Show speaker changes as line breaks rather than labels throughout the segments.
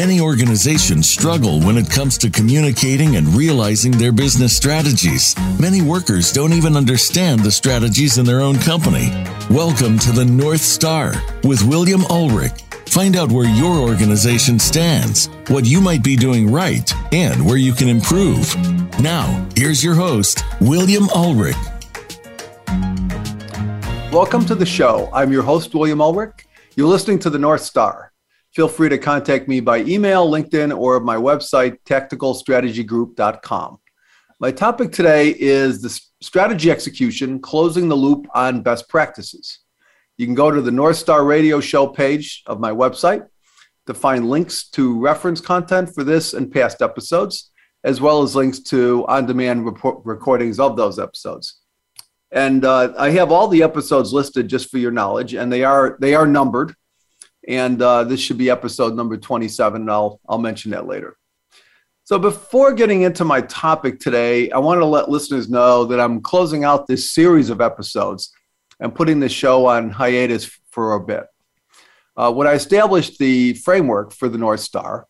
Many organizations struggle when it comes to communicating and realizing their business strategies. Many workers don't even understand the strategies in their own company. Welcome to the North Star with William Ulrich. Find out where your organization stands, what you might be doing right, and where you can improve. Now, here's your host, William Ulrich.
Welcome to the show. I'm your host, William Ulrich. You're listening to the North Star feel free to contact me by email, LinkedIn, or my website, tacticalstrategygroup.com. My topic today is the strategy execution, closing the loop on best practices. You can go to the North Star Radio Show page of my website to find links to reference content for this and past episodes, as well as links to on demand report- recordings of those episodes. And uh, I have all the episodes listed just for your knowledge, and they are they are numbered and uh, this should be episode number 27. And I'll, I'll mention that later. So, before getting into my topic today, I want to let listeners know that I'm closing out this series of episodes and putting the show on hiatus for a bit. Uh, when I established the framework for the North Star,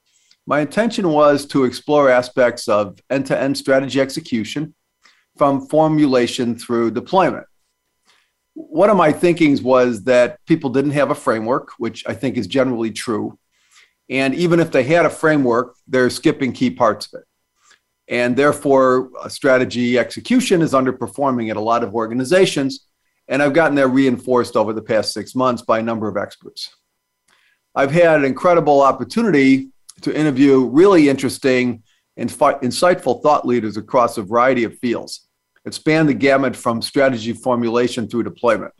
my intention was to explore aspects of end to end strategy execution from formulation through deployment one of my thinkings was that people didn't have a framework, which I think is generally true. And even if they had a framework, they're skipping key parts of it. And therefore, strategy execution is underperforming at a lot of organizations. And I've gotten that reinforced over the past six months by a number of experts. I've had an incredible opportunity to interview really interesting and insightful thought leaders across a variety of fields. It spanned the gamut from strategy formulation through deployment.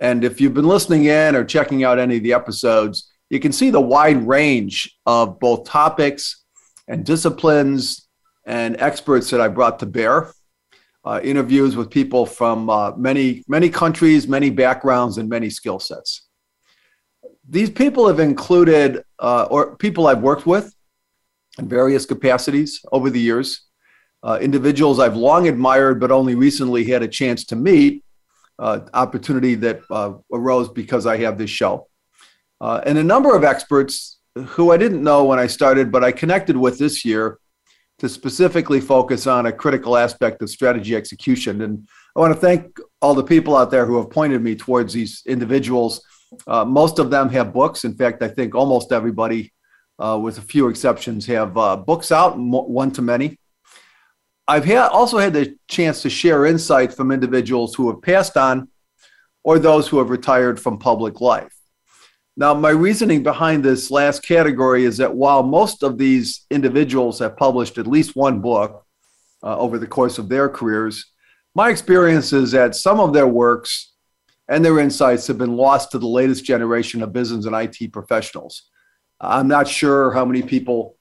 And if you've been listening in or checking out any of the episodes, you can see the wide range of both topics and disciplines and experts that I brought to bear. Uh, interviews with people from uh, many, many countries, many backgrounds, and many skill sets. These people have included, uh, or people I've worked with in various capacities over the years, uh, individuals I've long admired, but only recently had a chance to meet. Uh, opportunity that uh, arose because I have this show. Uh, and a number of experts who I didn't know when I started, but I connected with this year to specifically focus on a critical aspect of strategy execution. And I want to thank all the people out there who have pointed me towards these individuals. Uh, most of them have books. In fact, I think almost everybody, uh, with a few exceptions, have books out, one to many. I've had, also had the chance to share insights from individuals who have passed on or those who have retired from public life. Now, my reasoning behind this last category is that while most of these individuals have published at least one book uh, over the course of their careers, my experience is that some of their works and their insights have been lost to the latest generation of business and IT professionals. I'm not sure how many people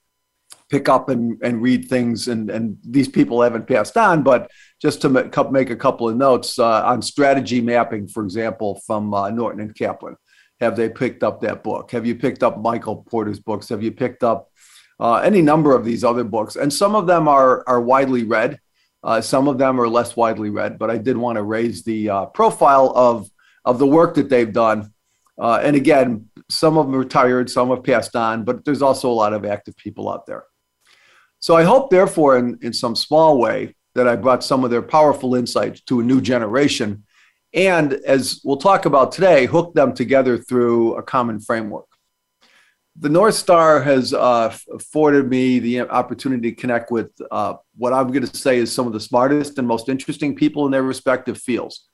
pick up and, and read things and, and these people haven't passed on but just to make a couple of notes uh, on strategy mapping for example from uh, norton and kaplan have they picked up that book? Have you picked up michael porter's books? Have you picked up uh, any number of these other books? And some of them are, are widely read. Uh, some of them are less widely read but i did want to raise the uh, profile of, of the work that they've done. Uh, and again some of them are retired some have passed on but there's also a lot of active people out there so I hope, therefore, in, in some small way, that I brought some of their powerful insights to a new generation. And as we'll talk about today, hook them together through a common framework. The North Star has uh, afforded me the opportunity to connect with uh, what I'm going to say is some of the smartest and most interesting people in their respective fields,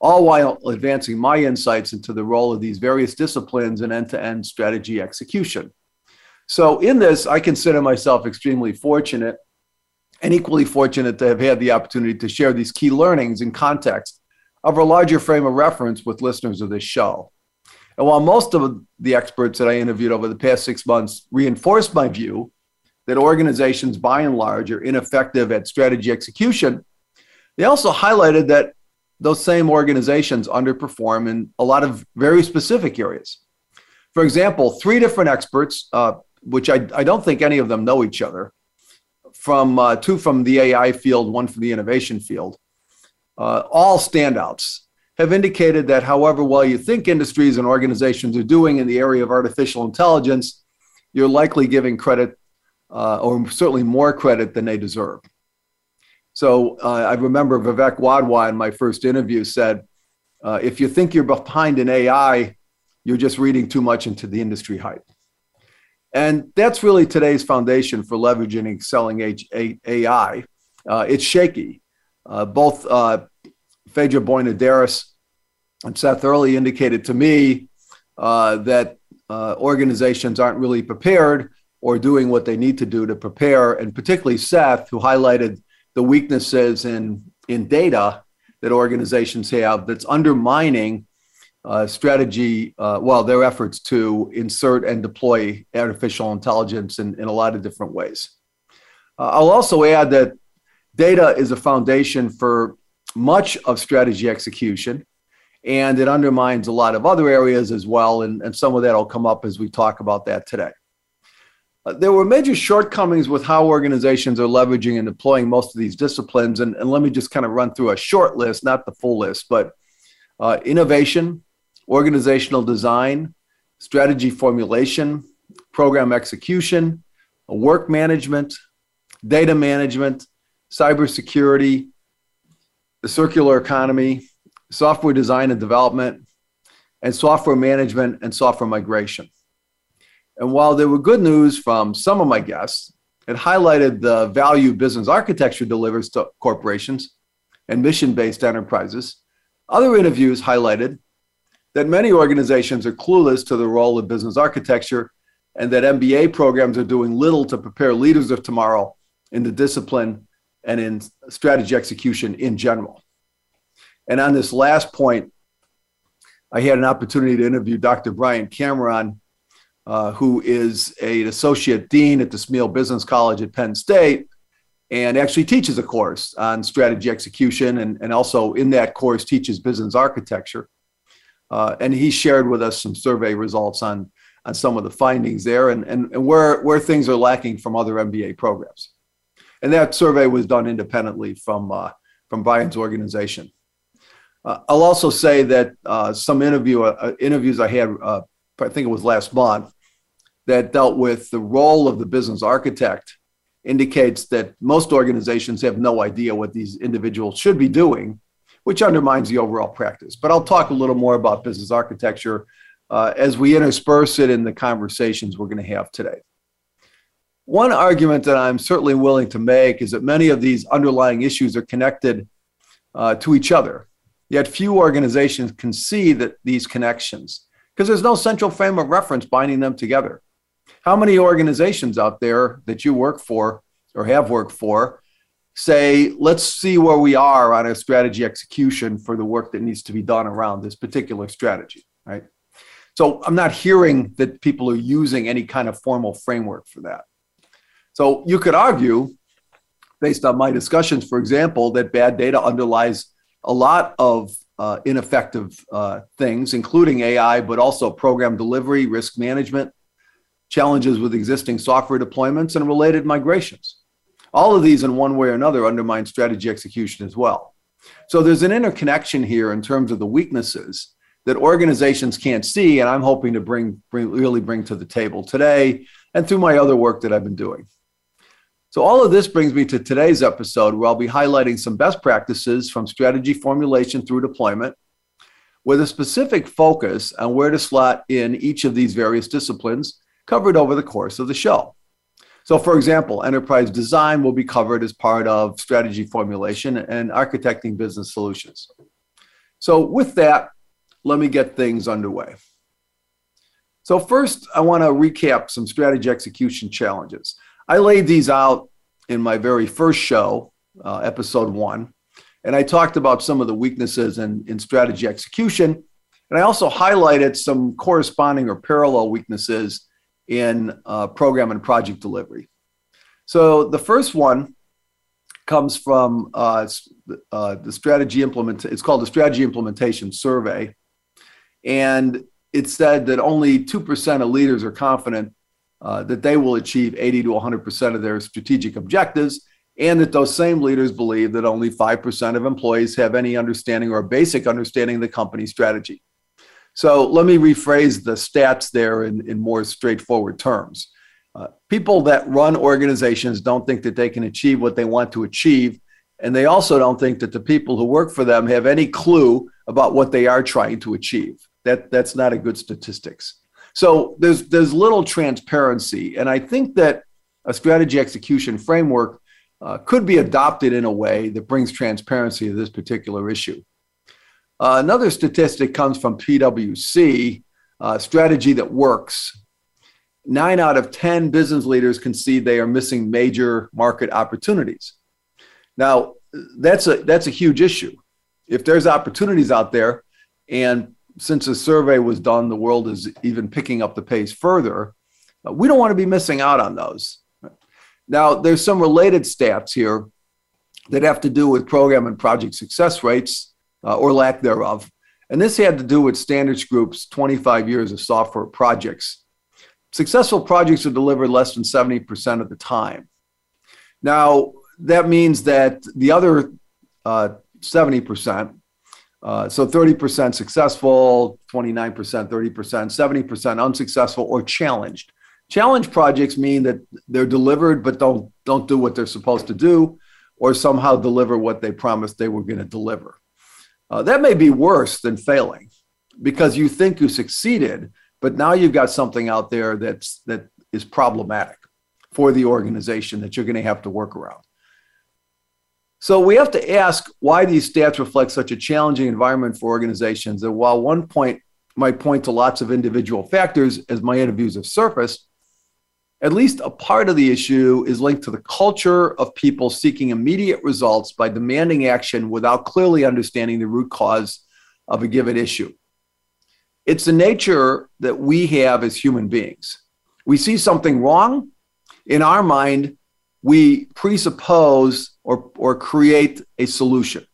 all while advancing my insights into the role of these various disciplines in end to end strategy execution. So, in this, I consider myself extremely fortunate and equally fortunate to have had the opportunity to share these key learnings in context of a larger frame of reference with listeners of this show. And while most of the experts that I interviewed over the past six months reinforced my view that organizations by and large are ineffective at strategy execution, they also highlighted that those same organizations underperform in a lot of very specific areas. For example, three different experts, uh, which I, I don't think any of them know each other, from uh, two from the AI field, one from the innovation field, uh, all standouts have indicated that however well you think industries and organizations are doing in the area of artificial intelligence, you're likely giving credit, uh, or certainly more credit than they deserve. So uh, I remember Vivek Wadhwa in my first interview said, uh, if you think you're behind in AI, you're just reading too much into the industry hype. And that's really today's foundation for leveraging and excelling AI. Uh, it's shaky. Uh, both uh, Phaedra Boinodiris and Seth Earley indicated to me uh, that uh, organizations aren't really prepared or doing what they need to do to prepare. And particularly Seth, who highlighted the weaknesses in, in data that organizations have that's undermining uh, strategy, uh, well, their efforts to insert and deploy artificial intelligence in, in a lot of different ways. Uh, I'll also add that data is a foundation for much of strategy execution, and it undermines a lot of other areas as well. And, and some of that will come up as we talk about that today. Uh, there were major shortcomings with how organizations are leveraging and deploying most of these disciplines. And, and let me just kind of run through a short list, not the full list, but uh, innovation, organizational design, strategy formulation, program execution, work management, data management, cybersecurity, the circular economy, software design and development, and software management and software migration. And while there were good news from some of my guests, it highlighted the value business architecture delivers to corporations and mission based enterprises. Other interviews highlighted that many organizations are clueless to the role of business architecture and that MBA programs are doing little to prepare leaders of tomorrow in the discipline and in strategy execution in general. And on this last point, I had an opportunity to interview Dr. Brian Cameron, uh, who is an associate dean at the Smeal Business College at Penn State and actually teaches a course on strategy execution and, and also in that course teaches business architecture. Uh, and he shared with us some survey results on, on some of the findings there and, and, and where, where things are lacking from other MBA programs. And that survey was done independently from, uh, from Brian's organization. Uh, I'll also say that uh, some interview, uh, interviews I had, uh, I think it was last month, that dealt with the role of the business architect indicates that most organizations have no idea what these individuals should be doing which undermines the overall practice. But I'll talk a little more about business architecture uh, as we intersperse it in the conversations we're going to have today. One argument that I'm certainly willing to make is that many of these underlying issues are connected uh, to each other. Yet few organizations can see that these connections because there's no central frame of reference binding them together. How many organizations out there that you work for or have worked for say, let's see where we are on a strategy execution for the work that needs to be done around this particular strategy, right? So I'm not hearing that people are using any kind of formal framework for that. So you could argue, based on my discussions, for example, that bad data underlies a lot of uh, ineffective uh, things, including AI, but also program delivery, risk management, challenges with existing software deployments, and related migrations. All of these, in one way or another, undermine strategy execution as well. So there's an interconnection here in terms of the weaknesses that organizations can't see, and I'm hoping to bring, bring really bring to the table today and through my other work that I've been doing. So all of this brings me to today's episode, where I'll be highlighting some best practices from strategy formulation through deployment, with a specific focus on where to slot in each of these various disciplines covered over the course of the show. So, for example, enterprise design will be covered as part of strategy formulation and architecting business solutions. So, with that, let me get things underway. So, first, I want to recap some strategy execution challenges. I laid these out in my very first show, uh, episode one, and I talked about some of the weaknesses in, in strategy execution. And I also highlighted some corresponding or parallel weaknesses in uh, program and project delivery. So the first one comes from uh, uh, the strategy implement. It's called the strategy implementation survey, and it said that only two percent of leaders are confident uh, that they will achieve 80 to 100 percent of their strategic objectives, and that those same leaders believe that only five percent of employees have any understanding or basic understanding of the company's strategy. So let me rephrase the stats there in, in more straightforward terms. Uh, people that run organizations don't think that they can achieve what they want to achieve. And they also don't think that the people who work for them have any clue about what they are trying to achieve. That, that's not a good statistics. So there's, there's little transparency. And I think that a strategy execution framework uh, could be adopted in a way that brings transparency to this particular issue. Uh, another statistic comes from PwC, uh, strategy that works. Nine out of 10 business leaders concede they are missing major market opportunities. Now, that's a, that's a huge issue. If there's opportunities out there, and since the survey was done, the world is even picking up the pace further, uh, we don't want to be missing out on those. Now, there's some related stats here that have to do with program and project success rates uh, or lack thereof. And this had to do with Standish Group's 25 years of software projects. Successful projects are delivered less than 70% of the time. Now, that means that the other uh, 70%, uh, so 30% successful, 29%, 30%, 70% unsuccessful or challenged. Challenge projects mean that they're delivered but don't don't do what they're supposed to do, or somehow deliver what they promised they were going to deliver. Uh, that may be worse than failing, because you think you succeeded, but now you've got something out there that's that is problematic for the organization that you're going to have to work around. So we have to ask why these stats reflect such a challenging environment for organizations. And while one point might point to lots of individual factors, as my interviews have surfaced, at least a part of the issue is linked to the culture of people seeking immediate results by demanding action without clearly understanding the root cause of a given issue. It's the nature that we have as human beings. We see something wrong, in our mind, we presuppose or, or create a solution,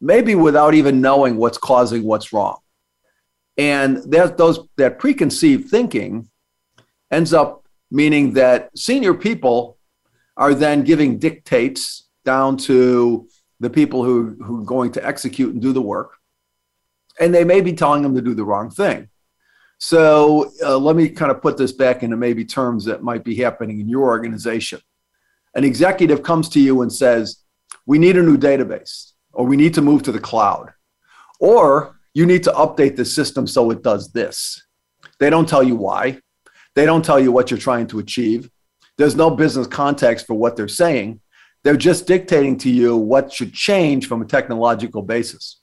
maybe without even knowing what's causing what's wrong. And that, those, that preconceived thinking ends up meaning that senior people are then giving dictates down to the people who, who are going to execute and do the work. And they may be telling them to do the wrong thing. So uh, let me kind of put this back into maybe terms that might be happening in your organization. An executive comes to you and says, We need a new database, or we need to move to the cloud, or you need to update the system so it does this. They don't tell you why. They don't tell you what you're trying to achieve. There's no business context for what they're saying. They're just dictating to you what should change from a technological basis.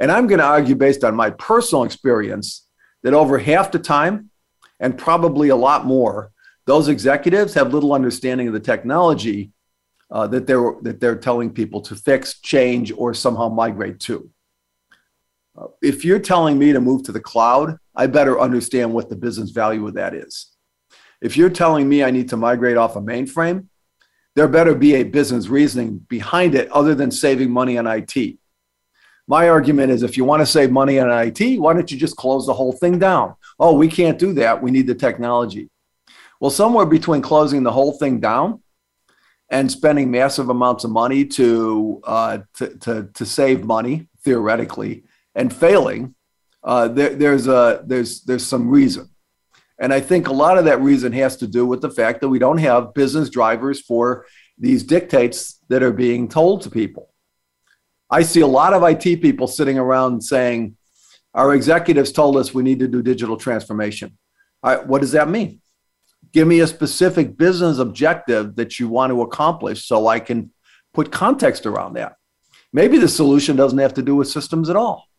And I'm going to argue, based on my personal experience, that over half the time, and probably a lot more, those executives have little understanding of the technology uh, that they're that they're telling people to fix, change, or somehow migrate to. Uh, if you're telling me to move to the cloud, I better understand what the business value of that is. If you're telling me I need to migrate off a mainframe, there better be a business reasoning behind it other than saving money on IT. My argument is if you want to save money on IT, why don't you just close the whole thing down? Oh, we can't do that. We need the technology. Well, somewhere between closing the whole thing down and spending massive amounts of money to, uh, to, to, to save money, theoretically, and failing, uh, there, there's a there's there's some reason, and I think a lot of that reason has to do with the fact that we don't have business drivers for these dictates that are being told to people. I see a lot of IT people sitting around saying, "Our executives told us we need to do digital transformation." what does that mean? Give me a specific business objective that you want to accomplish so I can put context around that. Maybe the solution doesn't have to do with systems at all.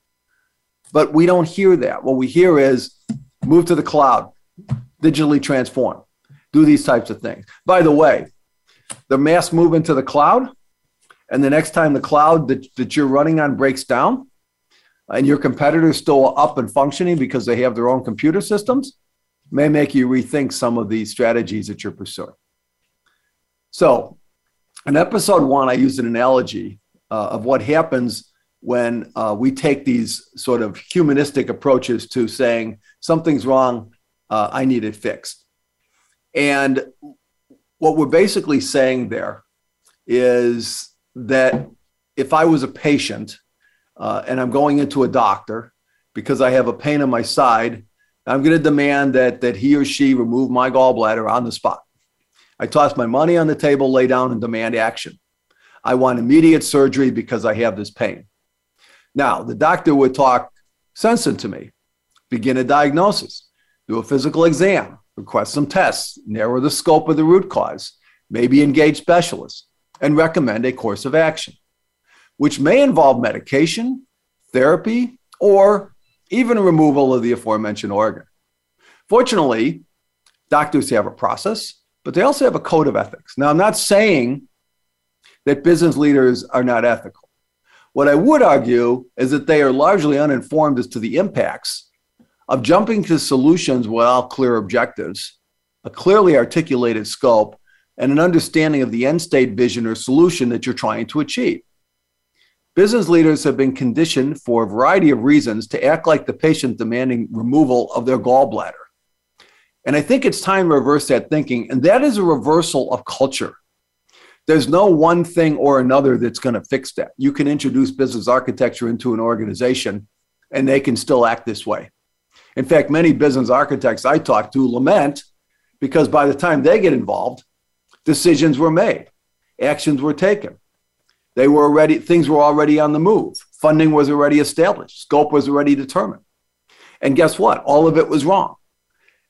But we don't hear that. What we hear is move to the cloud, digitally transform, do these types of things. By the way, the mass movement to the cloud, and the next time the cloud that, that you're running on breaks down, and your competitors still up and functioning because they have their own computer systems, may make you rethink some of these strategies that you're pursuing. So, in episode one, I used an analogy uh, of what happens when uh, we take these sort of humanistic approaches to saying something's wrong, uh, I need it fixed. And what we're basically saying there is that if I was a patient uh, and I'm going into a doctor because I have a pain in my side I'm going to demand that, that he or she remove my gallbladder on the spot. I toss my money on the table, lay down, and demand action. I want immediate surgery because I have this pain. Now, the doctor would talk sense into me, begin a diagnosis, do a physical exam, request some tests, narrow the scope of the root cause, maybe engage specialists, and recommend a course of action, which may involve medication, therapy, or even removal of the aforementioned organ. Fortunately, doctors have a process, but they also have a code of ethics. Now, I'm not saying that business leaders are not ethical. What I would argue is that they are largely uninformed as to the impacts of jumping to solutions without clear objectives, a clearly articulated scope, and an understanding of the end state vision or solution that you're trying to achieve. Business leaders have been conditioned for a variety of reasons to act like the patient demanding removal of their gallbladder. And I think it's time to reverse that thinking. And that is a reversal of culture. There's no one thing or another that's going to fix that. You can introduce business architecture into an organization and they can still act this way. In fact, many business architects I talk to lament because by the time they get involved, decisions were made, actions were taken. They were already, things were already on the move. Funding was already established. Scope was already determined. And guess what? All of it was wrong.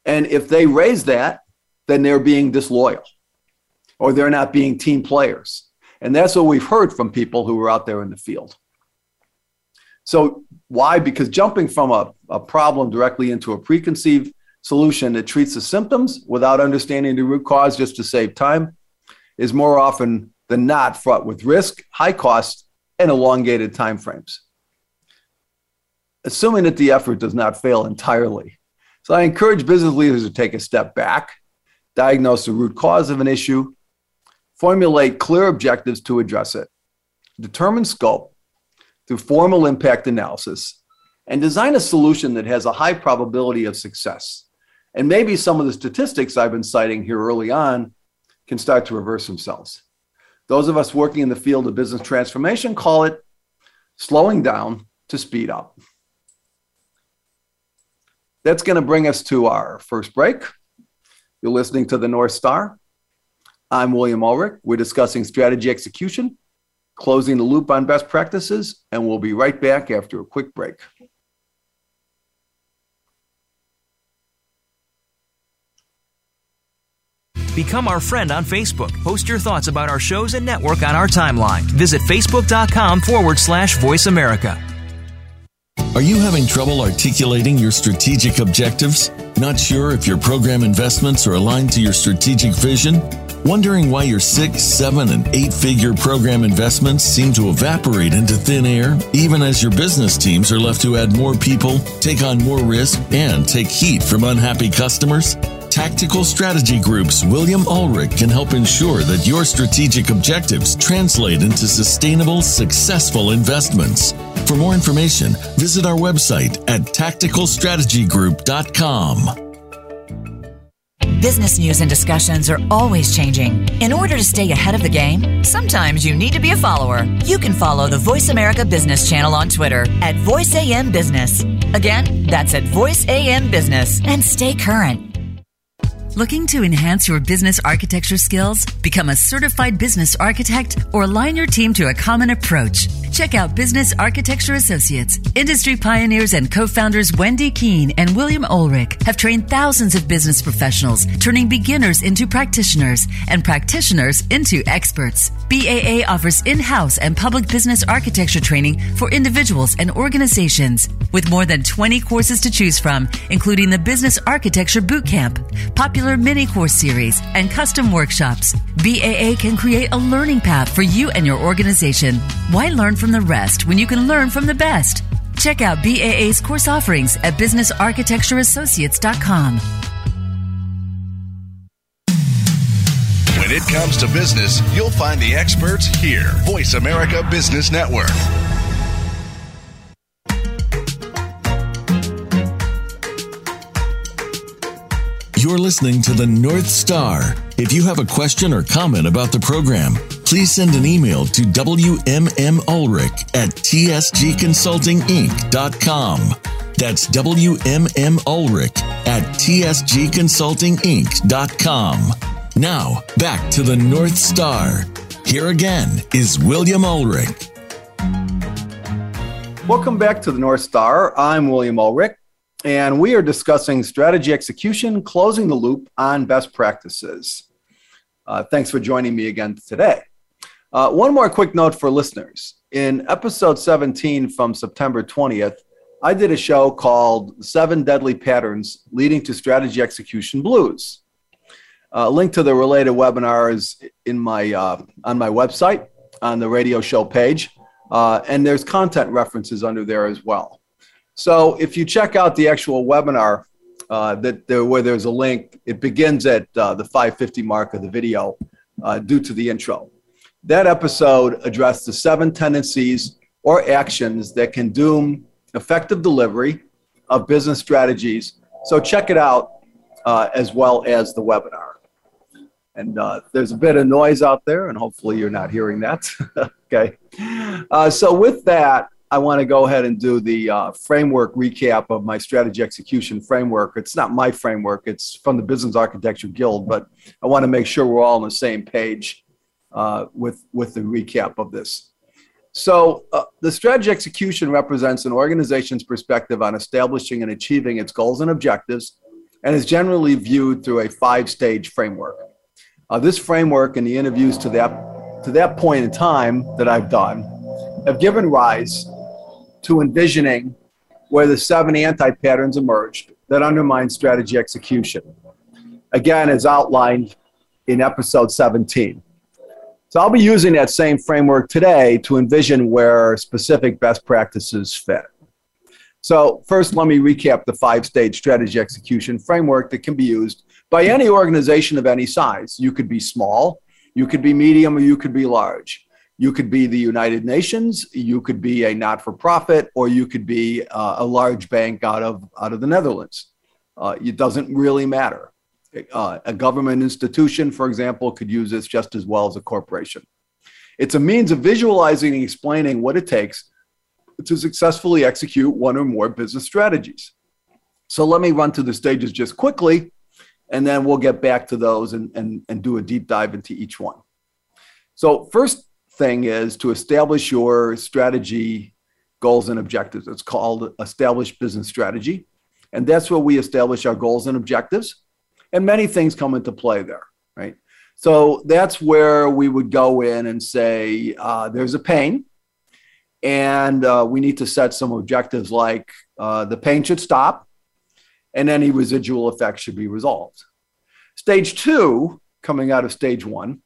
And if they raise that, then they're being disloyal or they're not being team players. And that's what we've heard from people who were out there in the field. So, why? Because jumping from a, a problem directly into a preconceived solution that treats the symptoms without understanding the root cause just to save time is more often than not fraught with risk, high cost, and elongated timeframes. Assuming that the effort does not fail entirely. So I encourage business leaders to take a step back, diagnose the root cause of an issue, formulate clear objectives to address it, determine scope through formal impact analysis, and design a solution that has a high probability of success. And maybe some of the statistics I've been citing here early on can start to reverse themselves. Those of us working in the field of business transformation call it slowing down to speed up. That's going to bring us to our first break. You're listening to the North Star. I'm William Ulrich. We're discussing strategy execution, closing the loop on best practices, and we'll be right back after a quick break.
Become our friend on Facebook. Post your thoughts about our shows and network on our timeline. Visit facebook.com forward slash voice America.
Are you having trouble articulating your strategic objectives? Not sure if your program investments are aligned to your strategic vision? Wondering why your six, seven, and eight figure program investments seem to evaporate into thin air, even as your business teams are left to add more people, take on more risk, and take heat from unhappy customers? Tactical Strategy Group's William Ulrich can help ensure that your strategic objectives translate into sustainable, successful investments. For more information, visit our website at tacticalstrategygroup.com.
Business news and discussions are always changing. In order to stay ahead of the game, sometimes you need to be a follower. You can follow the Voice America Business channel on Twitter at VoiceAM Business. Again, that's at VoiceAM Business and stay current. Looking to enhance your business architecture skills, become a certified business architect, or align your team to a common approach? Check out Business Architecture Associates. Industry pioneers and co-founders Whynde Kuehn and William Ulrich have trained thousands of business professionals, turning beginners into practitioners and practitioners into experts. BAA offers in-house and public business architecture training for individuals and organizations. With more than 20 courses to choose from, including the Business Architecture Bootcamp, popular mini course series, and custom workshops, BAA can create a learning path for you and your organization. Why learn from the rest when you can learn from the best? Check out BAA's course offerings at businessarchitectureassociates.com.
When it comes to business, you'll find the experts here. Voice America Business Network.
You're listening to the North Star. If you have a question or comment about the program, please send an email to WMM Ulrich at tsgconsultinginc.com. That's WMM Ulrich at TSGConsultingInc.com. Now, back to the North Star. Here again is William Ulrich.
Welcome back to the North Star. I'm William Ulrich, and we are discussing strategy execution, closing the loop on best practices. Uh, thanks for joining me again today. Uh, one more quick note for listeners. In episode 17 from September 20th, I did a show called Seven Deadly Patterns Leading to Strategy Execution Blues. A uh, link to the related webinar is in my, uh, on my website on the radio show page, uh, and there's content references under there as well. So if you check out the actual webinar, uh, that there, where there's a link, it begins at uh, the 550 mark of the video due to the intro. That episode addressed the seven tendencies or actions that can doom effective delivery of business strategies. So check it out uh, as well as the webinar. And uh, there's a bit of noise out there, and hopefully you're not hearing that. okay. Uh, so with that, I want to go ahead and do the uh, framework recap of my strategy execution framework. It's not my framework, it's from the Business Architecture Guild, but I want to make sure we're all on the same page uh, with, with the recap of this. So, uh, the strategy execution represents an organization's perspective on establishing and achieving its goals and objectives and is generally viewed through a five stage framework. Uh, this framework and the interviews to that, to that point in time that I've done have given rise to envisioning where the seven anti patterns emerged that undermine strategy execution. Again, as outlined in episode 17. So I'll be using that same framework today to envision where specific best practices fit. So first, let me recap the five-stage strategy execution framework that can be used by any organization of any size. You could be small, you could be medium, or you could be large. You could be the United Nations, you could be a not-for-profit, or you could be uh, a large bank out of out of the Netherlands. Uh, it doesn't really matter. Uh, a government institution, for example, could use this just as well as a corporation. It's a means of visualizing and explaining what it takes to successfully execute one or more business strategies. So let me run through the stages just quickly, and then we'll get back to those and, and, and do a deep dive into each one. So, first thing is to establish your strategy goals and objectives. It's called established business strategy. And that's where we establish our goals and objectives and many things come into play there, right? So that's where we would go in and say uh, there's a pain, and uh, we need to set some objectives like uh, the pain should stop, and any residual effects should be resolved. Stage two, coming out of stage one,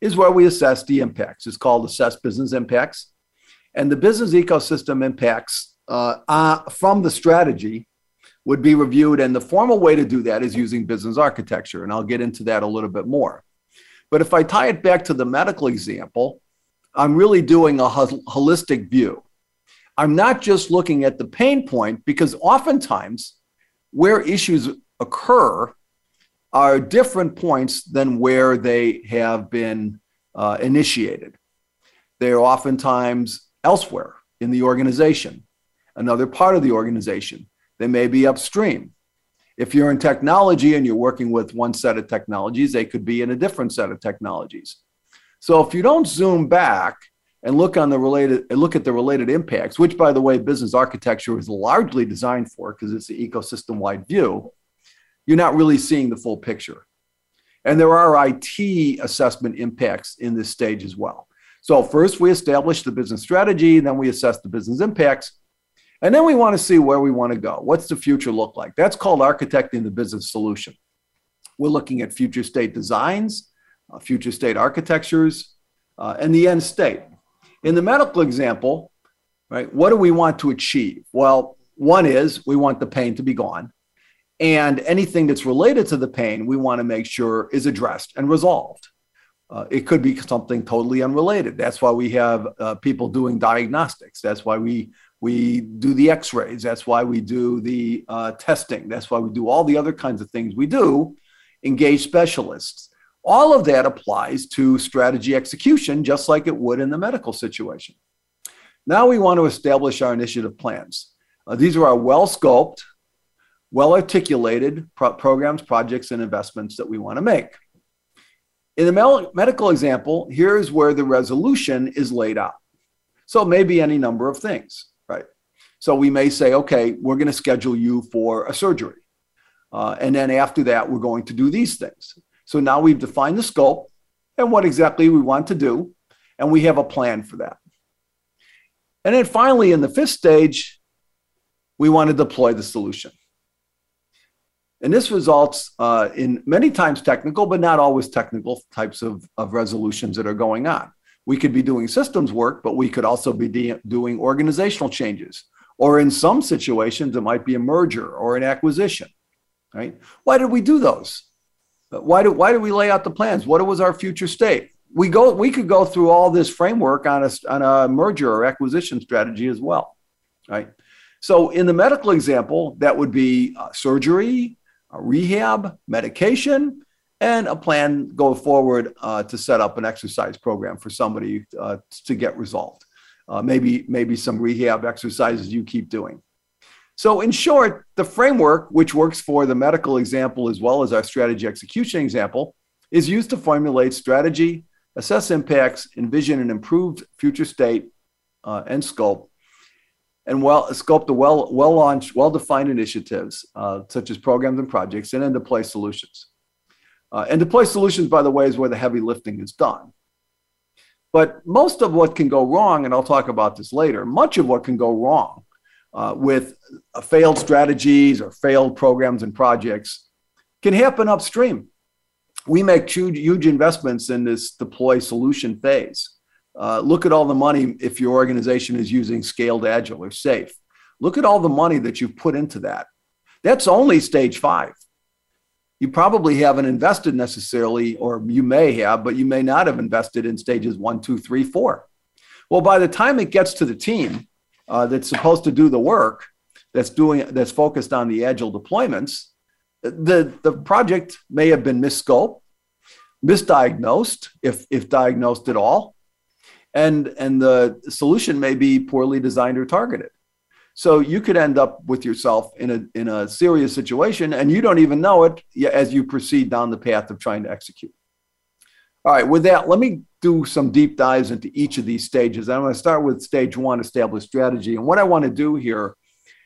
is where we assess the impacts. It's called assess business impacts, and the business ecosystem impacts uh, from the strategy would be reviewed. And the formal way to do that is using business architecture. And I'll get into that a little bit more. But if I tie it back to the medical example, I'm really doing a holistic view. I'm not just looking at the pain point because oftentimes where issues occur are different points than where they have been uh, initiated. They're oftentimes elsewhere in the organization, another part of the organization. They may be upstream. If you're in technology and you're working with one set of technologies, they could be in a different set of technologies. So if you don't zoom back and look on the related look at the related impacts, which by the way, business architecture is largely designed for because it's an ecosystem-wide view, you're not really seeing the full picture. And there are IT assessment impacts in this stage as well. So first we establish the business strategy, then we assess the business impacts, and then we want to see where we want to go. What's the future look like? That's called architecting the business solution. We're looking at future state designs, uh, future state architectures, uh, and the end state. In the medical example, right, what do we want to achieve? Well, one is we want the pain to be gone. And anything that's related to the pain, we want to make sure is addressed and resolved. Uh, it could be something totally unrelated. That's why we have uh, people doing diagnostics. That's why we we do the x-rays that's why we do the uh, testing that's why we do all the other kinds of things we do engage specialists all of that applies to strategy execution just like it would in the medical situation now we want to establish our initiative plans Uh, these are our well scoped, well articulated pro- programs, projects, and investments that we want to make. In the medical example, here's where the resolution is laid out. So it may be any number of things, right? So we may say, okay, we're going to schedule you for a surgery. Uh, and then after that, we're going to do these things. So now we've defined the scope and what exactly we want to do, and we have a plan for that. And then finally, in the fifth stage, we want to deploy the solution. And this results uh, in many times technical, but not always technical types of, of resolutions that are going on. We could be doing systems work, but we could also be de- doing organizational changes. Or in some situations, it might be a merger or an acquisition, right? Why did we do those? Why do, why do we lay out the plans? What was our future state? We go, we could go through all this framework on a, on a merger or acquisition strategy as well, right? So in the medical example, that would be uh, surgery, a rehab, medication, and a plan go forward uh, to set up an exercise program for somebody uh, to get resolved. Uh, maybe maybe some rehab exercises you keep doing. So in short, the framework, which works for the medical example as well as our strategy execution example, is used to formulate strategy, assess impacts, envision an improved future state uh, and scope, and well scope the well well launched, well defined initiatives uh, such as programs and projects, and then deploy solutions. Uh, and deploy solutions, by the way, is where the heavy lifting is done. But most of what can go wrong, and I'll talk about this later, much of what can go wrong uh, with uh, failed strategies or failed programs and projects can happen upstream. We make huge, huge investments in this deploy solution phase. Uh, look at all the money if your organization is using scaled agile or SAFe. Look at all the money that you've put into that. That's only stage five. You probably haven't invested necessarily, or you may have, but you may not have invested in stages one, two, three, four. Well, by the time it gets to the team uh, that's supposed to do the work, that's doing that's focused on the agile deployments, the, the project may have been misscoped, misdiagnosed, if, if diagnosed at all, and and the solution may be poorly designed or targeted. So you could end up with yourself in a in a serious situation and you don't even know it as you proceed down the path of trying to execute. All right with that let me do some deep dives into each of these stages. I'm going to start with stage one establish strategy. And what i want to do here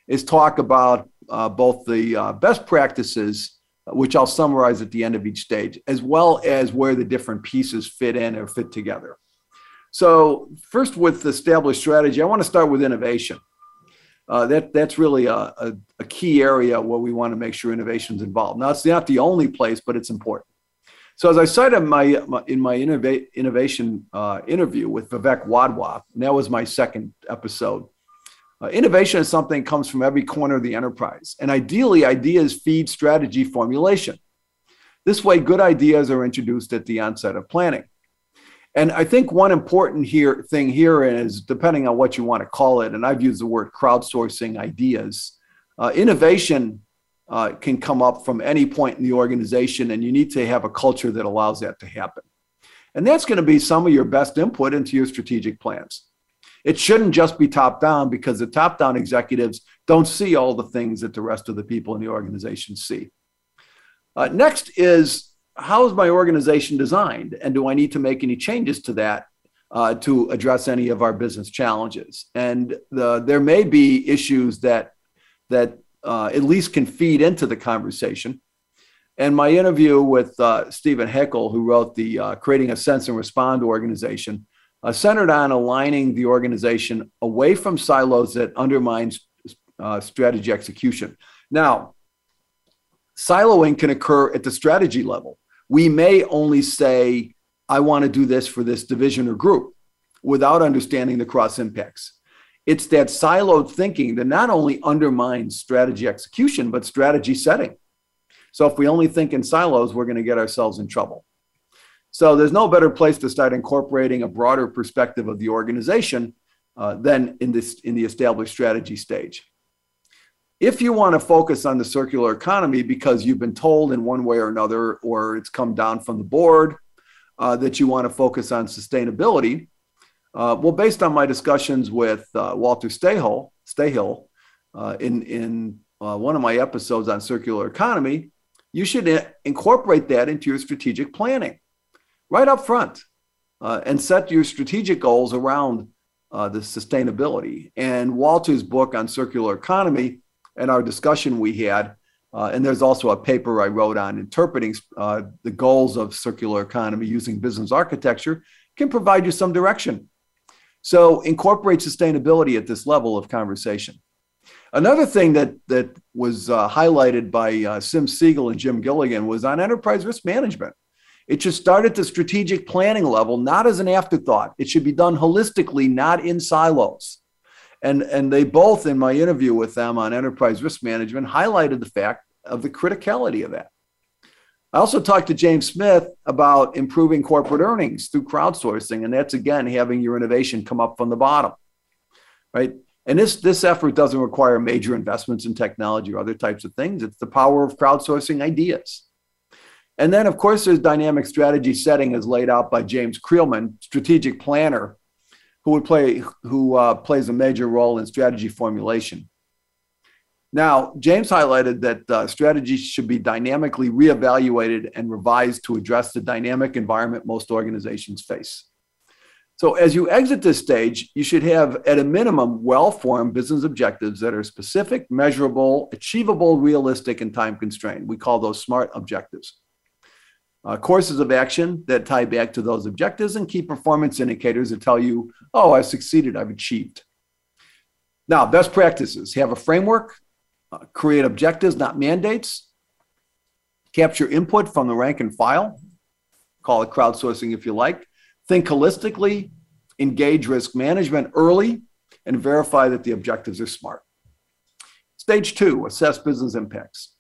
is talk about uh, both the uh, best practices which i'll summarize at the end of each stage as well as where the different pieces fit in or fit together so, first with the established strategy, I want to start with innovation. Uh, that that's really a, a, a, key area where we want to make sure innovation is involved. Now, it's not the only place, but it's important. So, as I cited my, my in my innova- innovation uh, interview with Vivek Wadhwa, and that was my second episode. Uh, innovation is something that comes from every corner of the enterprise, and ideally, ideas feed strategy formulation. This way, good ideas are introduced at the onset of planning. And I think one important here thing here is depending on what you want to call it, and I've used the word crowdsourcing ideas. Uh, innovation uh, can come up from any point in the organization, and you need to have a culture that allows that to happen. And that's going to be some of your best input into your strategic plans. It shouldn't just be top down because the top down executives don't see all the things that the rest of the people in the organization see. Uh, next is how is my organization designed? And do I need to make any changes to that uh, to address any of our business challenges? And the, there may be issues that, that uh, at least can feed into the conversation. And my interview with uh, Stephen Haeckel, who wrote the uh, Creating a Sense and Respond organization, uh, centered on aligning the organization away from silos that undermines uh, strategy execution. Now, siloing can occur at the strategy level we may only say, I want to do this for this division or group without understanding the cross impacts. It's that siloed thinking that not only undermines strategy execution, but strategy setting. So if we only think in silos, we're going to get ourselves in trouble. So there's no better place to start incorporating a broader perspective of the organization uh, than in this in the established strategy stage. If you want to focus on the circular economy because you've been told in one way or another, or it's come down from the board uh, that you want to focus on sustainability, uh, well, based on my discussions with uh, Walter Stahel, Stahel uh, in, in uh, one of my episodes on circular economy, you should incorporate that into your strategic planning right up front uh, and set your strategic goals around uh, the sustainability. And Walter's book on circular economy and our discussion we had, uh, and there's also a paper I wrote on interpreting uh, the goals of circular economy using business architecture, can provide you some direction. So incorporate sustainability at this level of conversation. Another thing that that was uh, highlighted by uh, Sim Segal and Jim Gilligan was on enterprise risk management. It should start at the strategic planning level, not as an afterthought. It should be done holistically, not in silos. And, and they both, in my interview with them on enterprise risk management, highlighted the fact of the criticality of that. I also talked to James Smith about improving corporate earnings through crowdsourcing, and that's again having your innovation come up from the bottom, right? And this, this effort doesn't require major investments in technology or other types of things. It's the power of crowdsourcing ideas. And then, of course, there's dynamic strategy setting as laid out by James Creelman, strategic planner, who would play who uh, plays a major role in strategy formulation. Now, James highlighted that uh, strategies should be dynamically reevaluated and revised to address the dynamic environment most organizations face. So, as you exit this stage, you should have, at a minimum, well formed business objectives that are specific, measurable, achievable, realistic, and time constrained. We call those SMART objectives. Uh, courses of action that tie back to those objectives and key performance indicators that tell you, oh, I've succeeded, I've achieved. Now, best practices have a framework, uh, create objectives, not mandates, capture input from the rank and file, call it crowdsourcing if you like Think holistically, engage risk management early, and verify that the objectives are smart. Stage two, assess business impacts.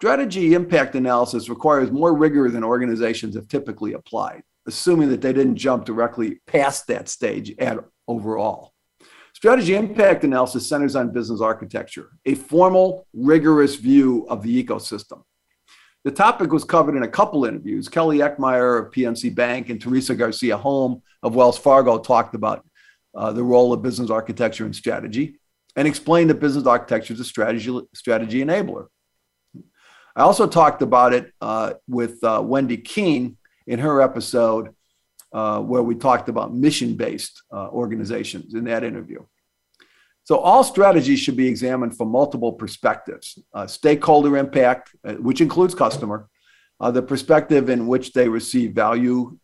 Strategy impact analysis requires more rigor than organizations have typically applied, assuming that they didn't jump directly past that stage at overall. Strategy impact analysis centers on business architecture, a formal, rigorous view of the ecosystem. The topic was covered in a couple interviews. Kelly Eckmeyer of PNC Bank and Teresa Garcia Holm of Wells Fargo talked about uh, the role of business architecture and strategy and explained that business architecture is a strategy, strategy enabler. I also talked about it uh, with uh, Whynde Kuehn in her episode uh, where we talked about mission based uh, organizations in that interview. So all strategies should be examined from multiple perspectives uh, stakeholder impact, uh, which includes customer, the perspective in which they receive value.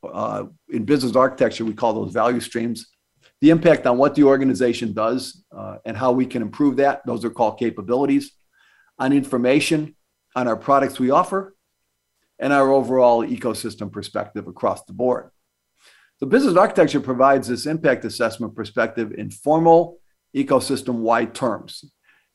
In business architecture, we call those value streams. The impact on what the organization does and how we can improve that. Those are called capabilities. On information, on our products we offer, and our overall ecosystem perspective across the board. So, business architecture provides this impact assessment perspective in formal ecosystem wide terms.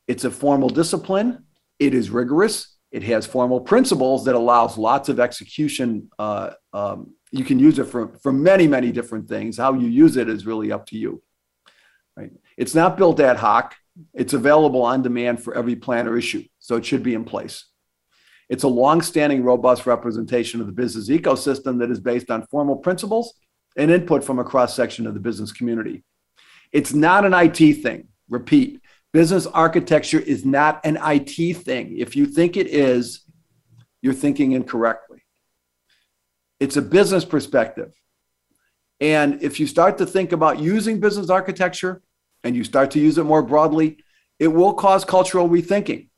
It's a formal discipline, it is rigorous, it has formal principles that allows lots of execution. Uh, um, you can use it for, for many, many different things. How you use it is really up to you. Right? It's not built ad hoc. It's available on demand for every plan or issue, so it should be in place. It's a long-standing, robust representation of the business ecosystem that is based on formal principles and input from a cross-section of the business community. It's not an IT thing. Repeat business architecture is not an IT thing. If you think it is, you're thinking incorrectly. It's a business perspective. And if you start to think about using business architecture and you start to use it more broadly, it will cause cultural rethinking.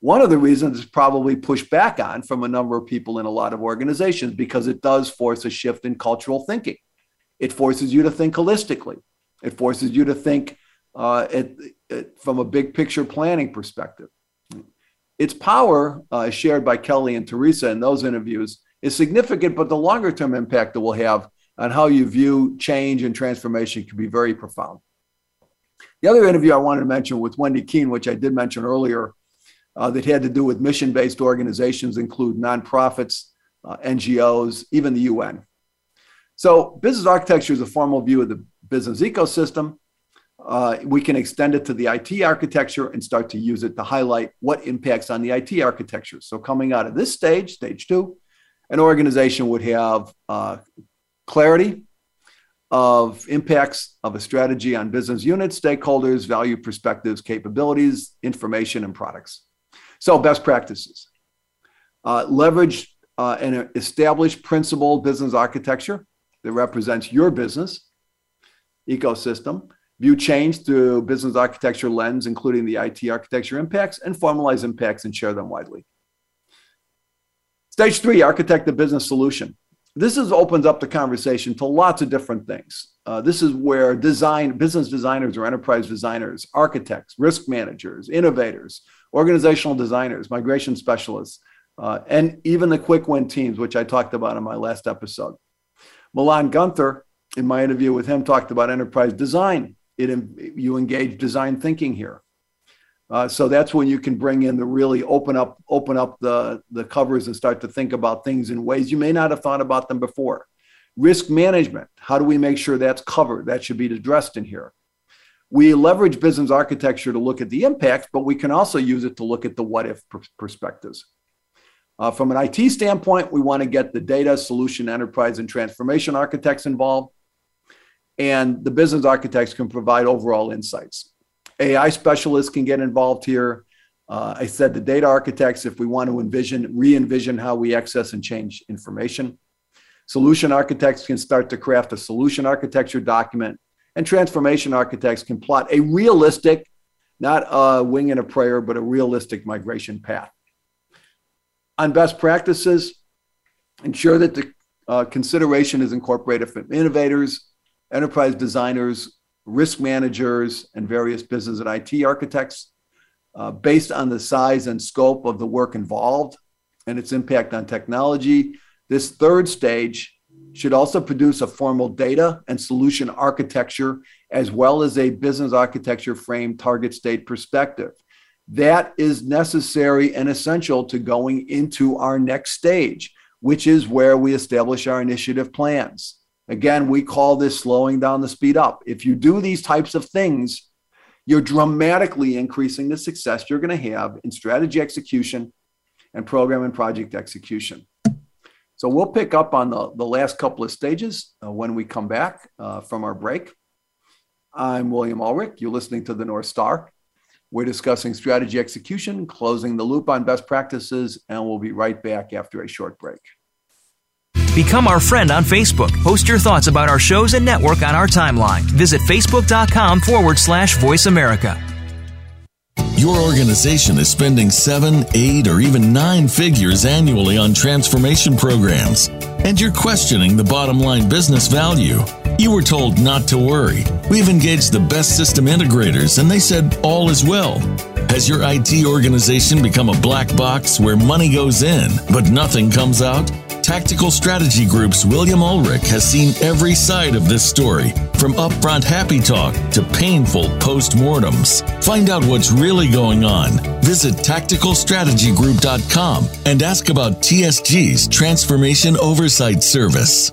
One of the reasons is probably pushed back on from a number of people in a lot of organizations because it does force a shift in cultural thinking. It forces you to think holistically. It forces you to think uh, from a big picture planning perspective. Its power, uh, shared by Kelly and Teresa in those interviews, is significant, but the longer term impact it will have on how you view change and transformation can be very profound. The other interview I wanted to mention with Whynde Kuehn, which I did mention earlier, uh, that had to do with mission based organizations, include nonprofits, uh, NGOs, even the UN. So, business architecture is a formal view of the business ecosystem. Uh, we can extend it to the IT architecture and start to use it to highlight what impacts on the IT architecture. So, coming out of this stage, stage two, an organization would have uh, clarity of impacts of a strategy on business units, stakeholders, value perspectives, capabilities, information, and products. So, best practices. Uh, leverage uh, an established principled business architecture that represents your business ecosystem. View change through business architecture lens, including the IT architecture impacts, and formalize impacts and share them widely. Stage three, architect the business solution this is opens up the conversation to lots of different things. Uh, this is where design, business designers or enterprise designers, architects, risk managers, innovators, organizational designers, migration specialists, uh, and even the quick win teams, which I talked about in my last episode. Milan Guenther, in my interview with him, talked about enterprise design. It, you engage design thinking here. Uh, so that's when you can bring in the really open up open up the the covers and start to think about things in ways you may not have thought about them before. Risk management. How do we make sure that's covered? That should be addressed in here. We leverage business architecture to look at the impact, but we can also use it to look at the what if perspectives. Uh, from an IT standpoint, we want to get the data, solution, enterprise, and transformation architects involved. And the business architects can provide overall insights. AI specialists can get involved here. Uh, I said the data architects, if we want to envision, re envision how we access and change information. Solution architects can start to craft a solution architecture document, and transformation architects can plot a realistic, not a wing and a prayer, but a realistic migration path. On best practices, ensure that the uh, consideration is incorporated from innovators, enterprise designers, risk managers, and various business and IT architects uh, based on the size and scope of the work involved and its impact on technology. This third stage should also produce a formal data and solution architecture as well as a business architecture frame target state perspective. That is necessary and essential to going into our next stage, which is where we establish our initiative plans. Again, we call this slowing down the speed up. If you do these types of things, you're dramatically increasing the success you're going to have in strategy execution and program and project execution. So we'll pick up on the, the last couple of stages uh, when we come back uh, from our break. I'm William Ulrich. You're listening to the North Star. We're discussing strategy execution, closing the loop on best practices, and we'll be right back after a short break.
Become our friend on Facebook. Post your thoughts about our shows and network on our timeline. Visit facebook.com forward slash voice America.
Your organization is spending seven, eight, or even nine figures annually on transformation programs, and you're questioning the bottom line business value. You were told not to worry. We've engaged the best system integrators, and they said all is well. Has your IT organization become a black box where money goes in, but nothing comes out? Tactical Strategy Group's William Ulrich has seen every side of this story, from upfront happy talk to painful postmortems. Find out what's really going on. Visit tacticalstrategygroup.com and ask about TSG's Transformation Oversight Service.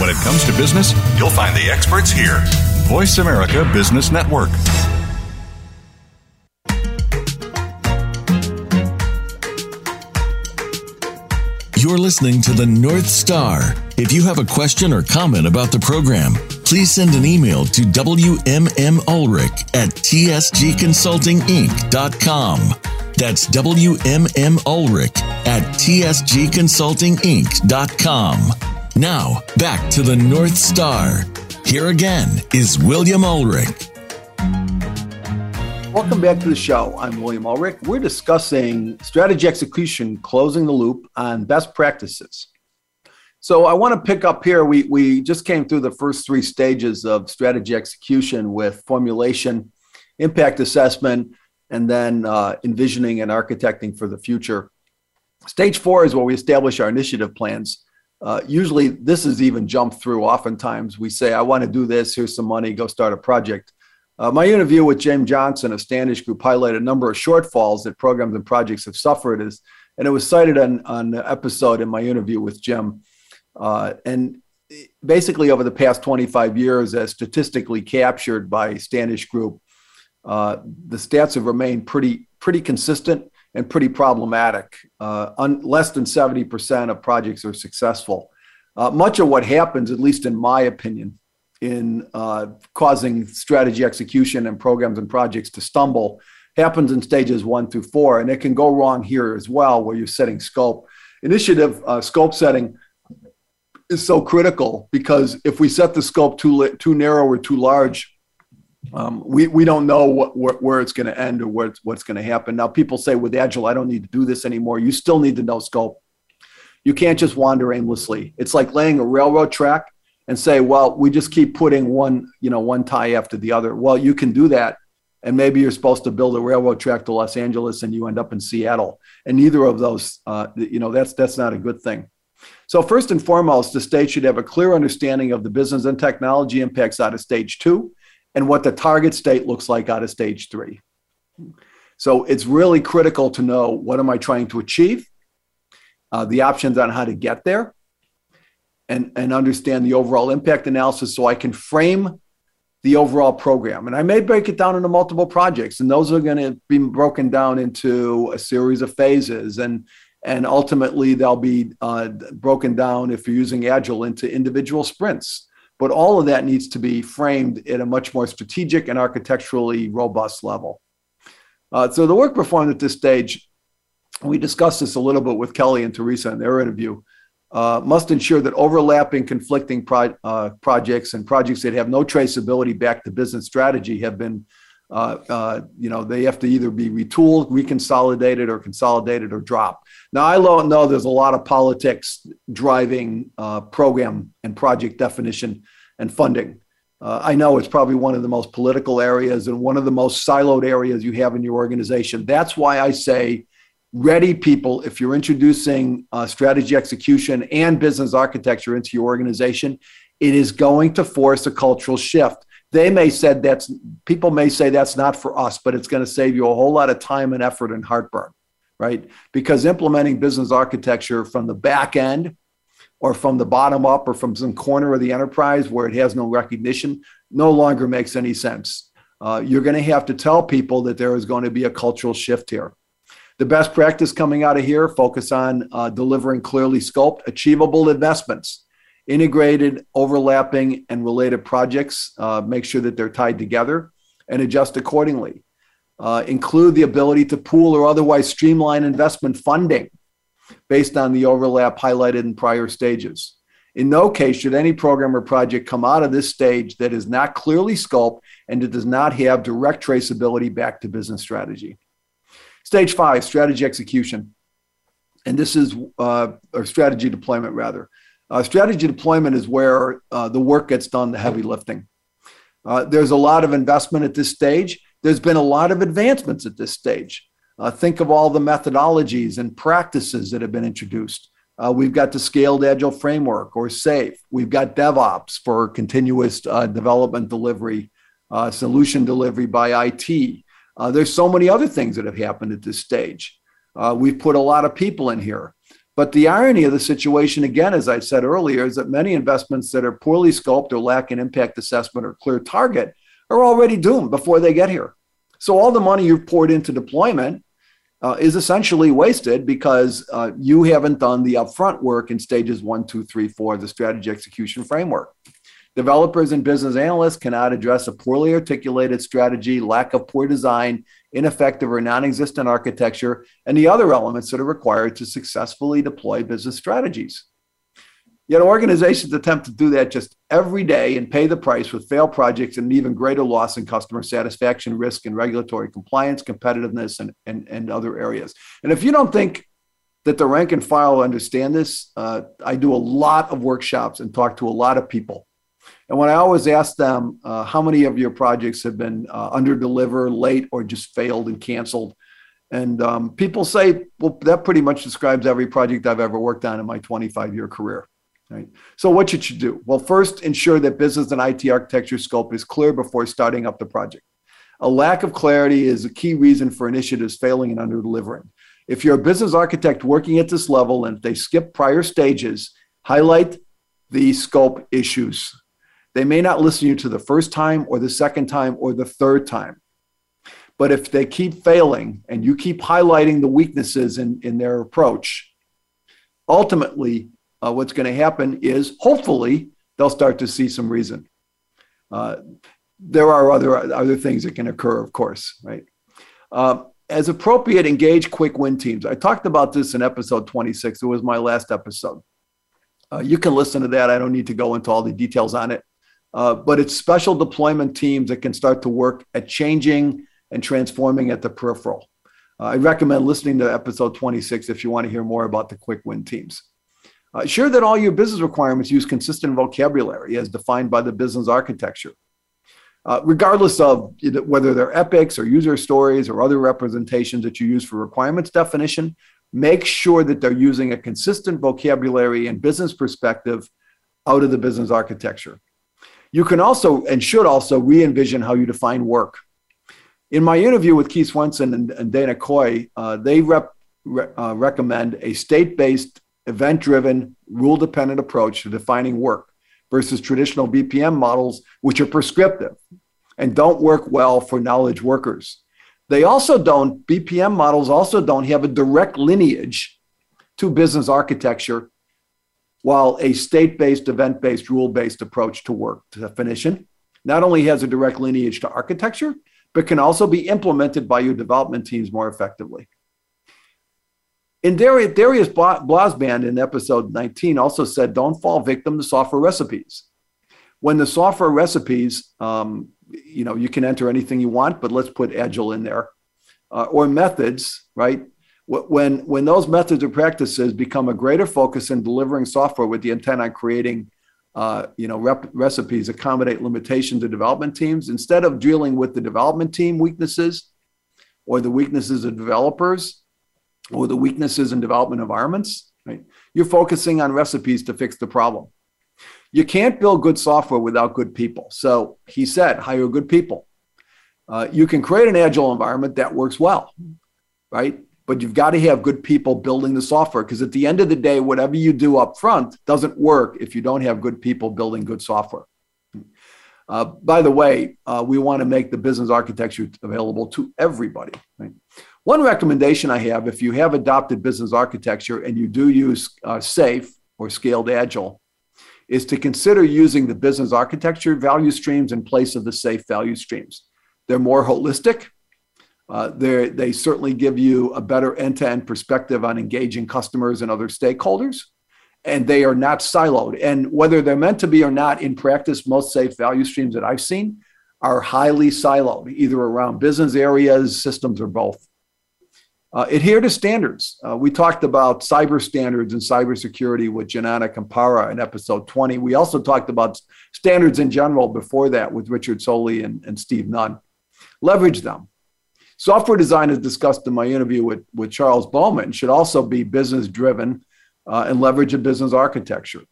When it comes to business, you'll find the experts here. Voice America Business Network.
You're listening to the North Star. If you have a question or comment about the program, please send an email to WMMUlrich at tsgconsultinginc.com. That's WMMUlrich at tsgconsultinginc.com. Now, back to the North Star. Here again is William Ulrich.
Welcome back to the show. I'm William Ulrich. We're discussing strategy execution, closing the loop on best practices. So I want to pick up here. We, we just came through the first three stages of strategy execution with formulation, impact assessment, and then uh, envisioning and architecting for the future. Stage four is where we establish our initiative plans uh, usually this is even jumped through. Oftentimes we say, I want to do this, here's some money, go start a project. Uh, my interview with James Johnson of Standish Group highlighted a number of shortfalls that programs and projects have suffered, as, and it was cited on, on an episode in my interview with Jim. Uh, and basically, over the past 25 years, as statistically captured by Standish Group, uh, the stats have remained pretty pretty consistent and pretty problematic. Uh, un, less than 70% of projects are successful. Uh, much of what happens, at least in my opinion, in uh, causing strategy execution and programs and projects to stumble happens in stages one through four. And it can go wrong here as well, where you're setting scope. Initiative uh, scope setting is so critical because if we set the scope too, too narrow or too large, um, we, we don't know what, where it's going to end or what's, what's going to happen. Now, people say with Agile, I don't need to do this anymore. You still need to know scope. You can't just wander aimlessly. It's like laying a railroad track and say, well, we just keep putting one, you know, one tie after the other. Well, you can do that. And maybe you're supposed to build a railroad track to Los Angeles and you end up in Seattle. And neither of those, uh, you know, that's, that's not a good thing. So first and foremost, the state should have a clear understanding of the business and technology impacts out of stage two and what the target state looks like out of stage three. So it's really critical to know what am I trying to achieve, uh, the options on how to get there, and, and understand the overall impact analysis so I can frame the overall program. And I may break it down into multiple projects, and those are going to be broken down into a series of phases. And, and ultimately, they'll be uh, broken down, if you're using Agile, into individual sprints. But all of that needs to be framed at a much more strategic and architecturally robust level. Uh, so the work performed at this stage, we discussed this a little bit with Kelly and Teresa in their interview, uh, must ensure that overlapping conflicting pro- uh, projects and projects that have no traceability back to business strategy have been, uh, uh, you know, they have to either be retooled, reconsolidated, or consolidated or dropped. Now, I don't know there's a lot of politics driving uh, program and project definition and funding. Uh, I know it's probably one of the most political areas and one of the most siloed areas you have in your organization. That's why I say, ready people, if you're introducing uh, strategy execution and business architecture into your organization, it is going to force a cultural shift. They may say that's people may say that's not for us, but it's going to save you a whole lot of time and effort and heartburn right? Because implementing business architecture from the back end or from the bottom up or from some corner of the enterprise where it has no recognition no longer makes any sense. Uh, you're going to have to tell people that there is going to be a cultural shift here. The best practice coming out of here focus on uh, delivering clearly scoped, achievable investments, integrated, overlapping, and related projects. Uh, make sure that they're tied together and adjust accordingly uh, include the ability to pool or otherwise streamline investment funding based on the overlap highlighted in prior stages. In no case should any program or project come out of this stage that is not clearly scoped and it does not have direct traceability back to business strategy. Stage five, strategy execution. And this is, uh, or strategy deployment rather. Uh, strategy deployment is where uh, the work gets done, the heavy lifting. Uh, there's a lot of investment at this stage there's been a lot of advancements at this stage. Uh, think of all the methodologies and practices that have been introduced. Uh, we've got the Scaled Agile Framework or SAFe. We've got DevOps for continuous uh, development delivery, solution delivery by IT. There's so many other things that have happened at this stage. We've put a lot of people in here. But the irony of the situation, again, as I said earlier, is that many investments that are poorly scoped or lack an impact assessment or clear target are already doomed before they get here. So all the money you've poured into deployment uh, is essentially wasted because uh, you haven't done the upfront work in stages one, two, three, four of the strategy execution framework. Developers and business analysts cannot address a poorly articulated strategy, lack of poor design, ineffective or non existent architecture, and the other elements that are required to successfully deploy business strategies. Yet organizations attempt to do that just every day and pay the price with failed projects and an even greater loss in customer satisfaction, risk, and regulatory compliance, competitiveness, and, and, and other areas. And if you don't think that the rank and file understand this, uh, I do a lot of workshops and talk to a lot of people. And when I always ask them, uh, how many of your projects have been uh, under deliver, late, or just failed and canceled? And um, people say, well, that pretty much describes every project I've ever worked on in my 25 year career. Right. So what should you do? Well, first, ensure that business and IT architecture scope is clear before starting up the project. A lack of clarity is a key reason for initiatives failing and under delivering. If you're a business architect working at this level and if they skip prior stages, highlight the scope issues. They may not listen to you to the first time or the second time or the third time. But if they keep failing and you keep highlighting the weaknesses in, in their approach, ultimately, uh, what's going to happen is hopefully they'll start to see some reason. Uh, there are other other things that can occur, of course, right? Uh, as appropriate, engage quick win teams. I talked about this in episode 26. It was my last episode. Uh, you can listen to that. I don't need to go into all the details on it. Uh, but it's special deployment teams that can start to work at changing and transforming at the peripheral. Uh, I recommend listening to episode 26 if you want to hear more about the quick win teams. Uh, ensure that all your business requirements use consistent vocabulary as defined by the business architecture. Uh, regardless of whether they're epics or user stories or other representations that you use for requirements definition, make sure that they're using a consistent vocabulary and business perspective out of the business architecture. You can also and should also re envision how you define work. In my interview with Keith Swenson and, and Dana Khoyi, uh, they rep, re, uh, recommend a state based, event driven, rule dependent approach to defining work versus traditional BPM models, which are prescriptive and don't work well for knowledge workers. They also don't, BPM models also don't have a direct lineage to business architecture, while a state based, event based, rule based approach to work definition not only has a direct lineage to architecture, but can also be implemented by your development teams more effectively. And Darius, Blasband in episode 19 also said, don't fall victim to software recipes. When the software recipes, um, you know, you can enter anything you want, but let's put agile in there. Uh, or methods, right? When, when those methods or practices become a greater focus in delivering software with the intent on creating uh, you know, rep- recipes accommodate limitations of development teams. Instead of dealing with the development team weaknesses or the weaknesses of developers, or the weaknesses in development environments, right? You're focusing on recipes to fix the problem. You can't build good software without good people. So he said, hire good people. Uh, you can create an agile environment that works well, right? But you've got to have good people building the software because at the end of the day, whatever you do up front doesn't work if you don't have good people building good software. Uh, by the way, uh, we want to make the business architecture available to everybody. Right? One recommendation I have if you have adopted business architecture and you do use uh, SAFe or scaled agile, is to consider using the business architecture value streams in place of the SAFe value streams. They're more holistic. Uh, they certainly give you a better end to end perspective on engaging customers and other stakeholders. And they are not siloed. And whether they're meant to be or not, in practice, most SAFe value streams that I've seen are highly siloed, either around business areas, systems, or both. Uh, adhere to standards. Uh, we talked about cyber standards and cybersecurity with Janana Kampara in episode 20. We also talked about standards in general before that with Richard Soley and, and Steve Nunn. Leverage them. Software design, as discussed in my interview with, with Charles Bowman, should also be business driven uh, and leverage a business architecture.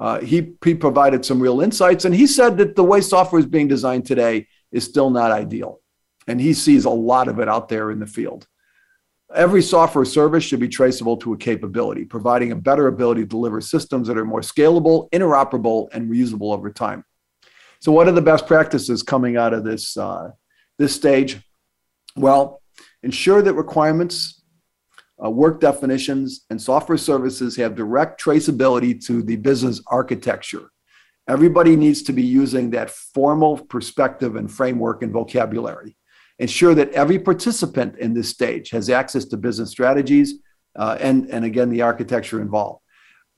Uh, he, he provided some real insights, and he said that the way software is being designed today is still not ideal. And he sees a lot of it out there in the field. Every software service should be traceable to a capability, providing a better ability to deliver systems that are more scalable, interoperable, and reusable over time. So, what are the best practices coming out of this, uh, this stage? Well, ensure that requirements, uh, work definitions, and software services have direct traceability to the business architecture. Everybody needs to be using that formal perspective and framework and vocabulary ensure that every participant in this stage has access to business strategies uh, and, and again, the architecture involved.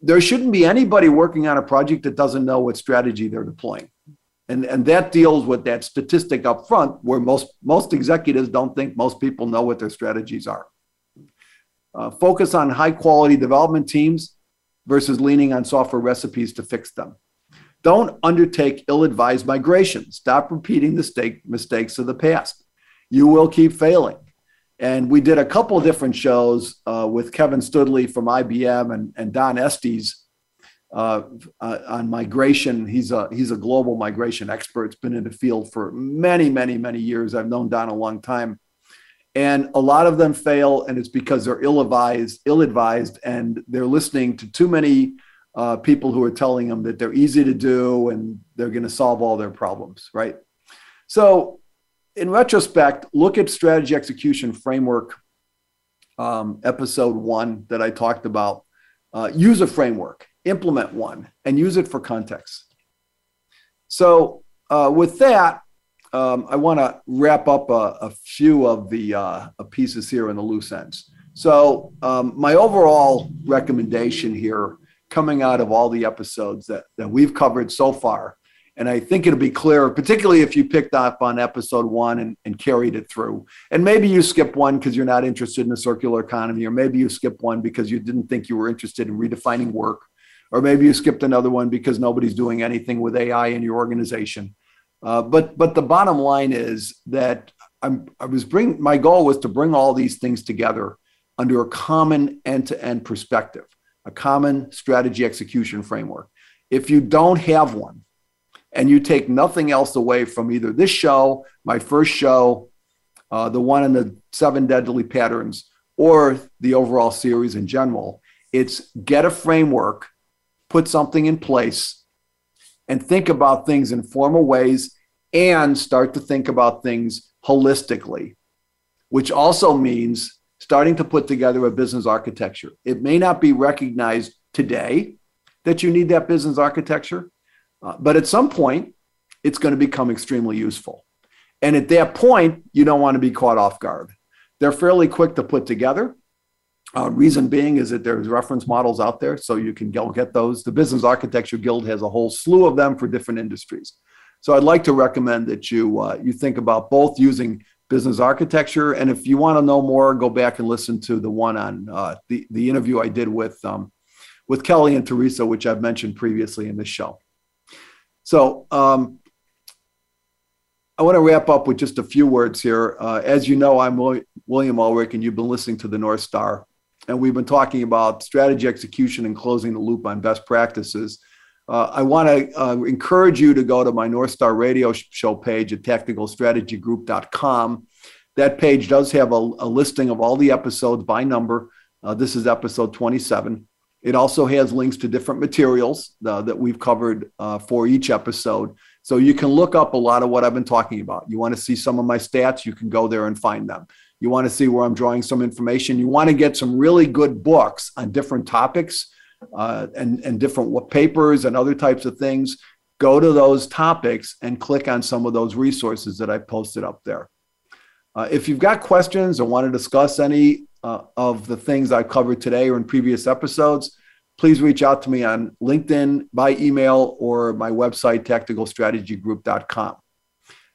There shouldn't be anybody working on a project that doesn't know what strategy they're deploying. And, and that deals with that statistic up front where most, most executives don't think most people know what their strategies are. Uh, focus on high quality development teams versus leaning on software recipes to fix them. Don't undertake ill advised migration. Stop repeating the mistakes of the past you will keep failing. And we did a couple different shows uh, with Kevin Stoodley from IBM and, and Don Estes uh, uh, on migration. He's a he's a global migration expert. It's been in the field for many, many, many years. I've known Don a long time, and a lot of them fail, and it's because they're ill-advised, ill-advised, and they're listening to too many uh, people who are telling them that they're easy to do and they're going to solve all their problems. Right. So, in retrospect, look at strategy execution framework, um, episode one that I talked about. Uh, use a framework implement one and use it for context. So, uh, with that, um, I want to wrap up a, a few of the uh, pieces here in the loose ends. So, um, my overall recommendation here, coming out of all the episodes that, that we've covered so far, and I think it'll be clear, particularly if you picked up on episode one and, and carried it through. And maybe you skip one because you're not interested in the circular economy, or maybe you skip one because you didn't think you were interested in redefining work, or maybe you skipped another one because nobody's doing anything with AI in your organization. Uh, but but the bottom line is that I'm, I was bring my goal was to bring all these things together under a common end-to-end perspective, a common strategy execution framework. If you don't have one, and you take nothing else away from either this show, my first show, uh, the one in the seven deadly patterns, or the overall series in general, it's get a framework put something in place and think about things in formal ways and start to think about things holistically, which also means starting to put together a business architecture. It may not be recognized today that you need that business architecture, uh, but at some point, it's going to become extremely useful. And at that point, you don't want to be caught off guard. They're fairly quick to put together. Uh, reason being is that there's reference models out there, so you can go get those. The Business Architecture Guild has a whole slew of them for different industries. So I'd like to recommend that you uh, you think about both using business architecture, and if you want to know more, go back and listen to the one on uh, the the interview I did with um, with Kelly and Teresa, which I've mentioned previously in this show. So um, I want to wrap up with just a few words here. Uh, as you know, I'm William Ulrich, and you've been listening to the North Star and we've been talking about strategy execution and closing the loop on best practices. Uh, I want to uh, encourage you to go to my North Star Radio Show page at tacticalstrategygroup.com. That page does have a, a listing of all the episodes by number. Uh, this is episode 27. It also has links to different materials uh, that we've covered uh, for each episode. So you can look up a lot of what I've been talking about. You want to see some of my stats, you can go there and find them. You want to see where I'm drawing some information. You want to get some really good books on different topics uh, and, and different papers and other types of things. Go to those topics and click on some of those resources that I posted up there. Uh, if you've got questions or want to discuss any uh, of the things I've covered today or in previous episodes, please reach out to me on LinkedIn, by email, or my website, tacticalstrategygroup.com.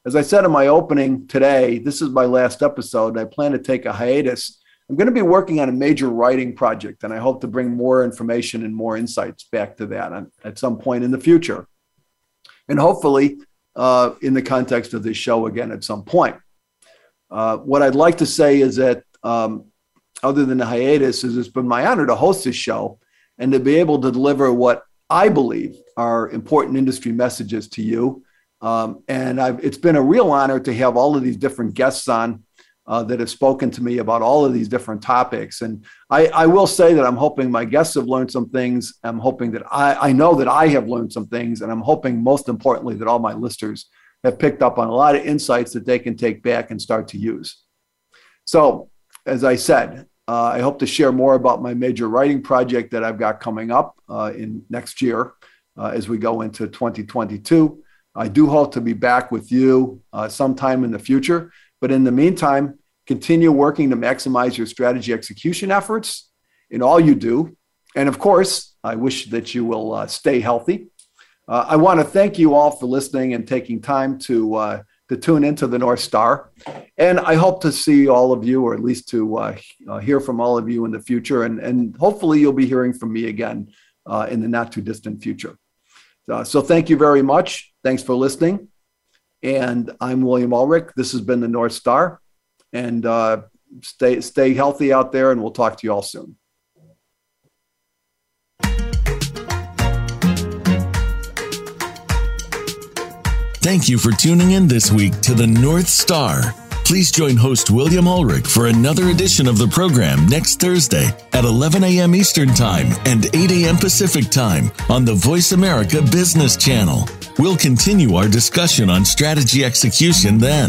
As I said in my opening today, this is my last episode. I plan to take a hiatus. I'm going to be working on a major writing project, and I hope to bring more information and more insights back to that at some point in the future. And hopefully, uh, in the context of this show again at some point. Uh, what I'd like to say is that, um, other than the hiatus, is it's been my honor to host this show and to be able to deliver what I believe are important industry messages to you um, and I've, it's been a real honor to have all of these different guests on uh, that have spoken to me about all of these different topics. And I, I, will say that I'm hoping my guests have learned some things. I'm hoping that I, I know that I have learned some things. And I'm hoping, most importantly, that all my listeners have picked up on a lot of insights that they can take back and start to use. So, as I said, uh, I hope to share more about my major writing project that I've got coming up uh, in next year uh, as we go into 2022. I do hope to be back with you uh, sometime in the future. But in the meantime, continue working to maximize your strategy execution efforts in all you do. And of course, I wish that you will uh, stay healthy. Uh, I want to thank you all for listening and taking time to, uh, to tune into the North Star. And I hope to see all of you, or at least to uh, uh, hear from all of you in the future. And, and hopefully, you'll be hearing from me again in the not too distant future. Uh, so thank you very much. Thanks for listening. And I'm William Ulrich. This has been the North Star. And uh, stay stay healthy out there, and we'll talk to you all soon.
Thank you for tuning in this week to the North Star. Please join host William Ulrich for another edition of the program next Thursday at 11 a.m. Eastern Time and 8 a.m. Pacific Time on the Voice America Business Channel. We'll continue our discussion on strategy execution then.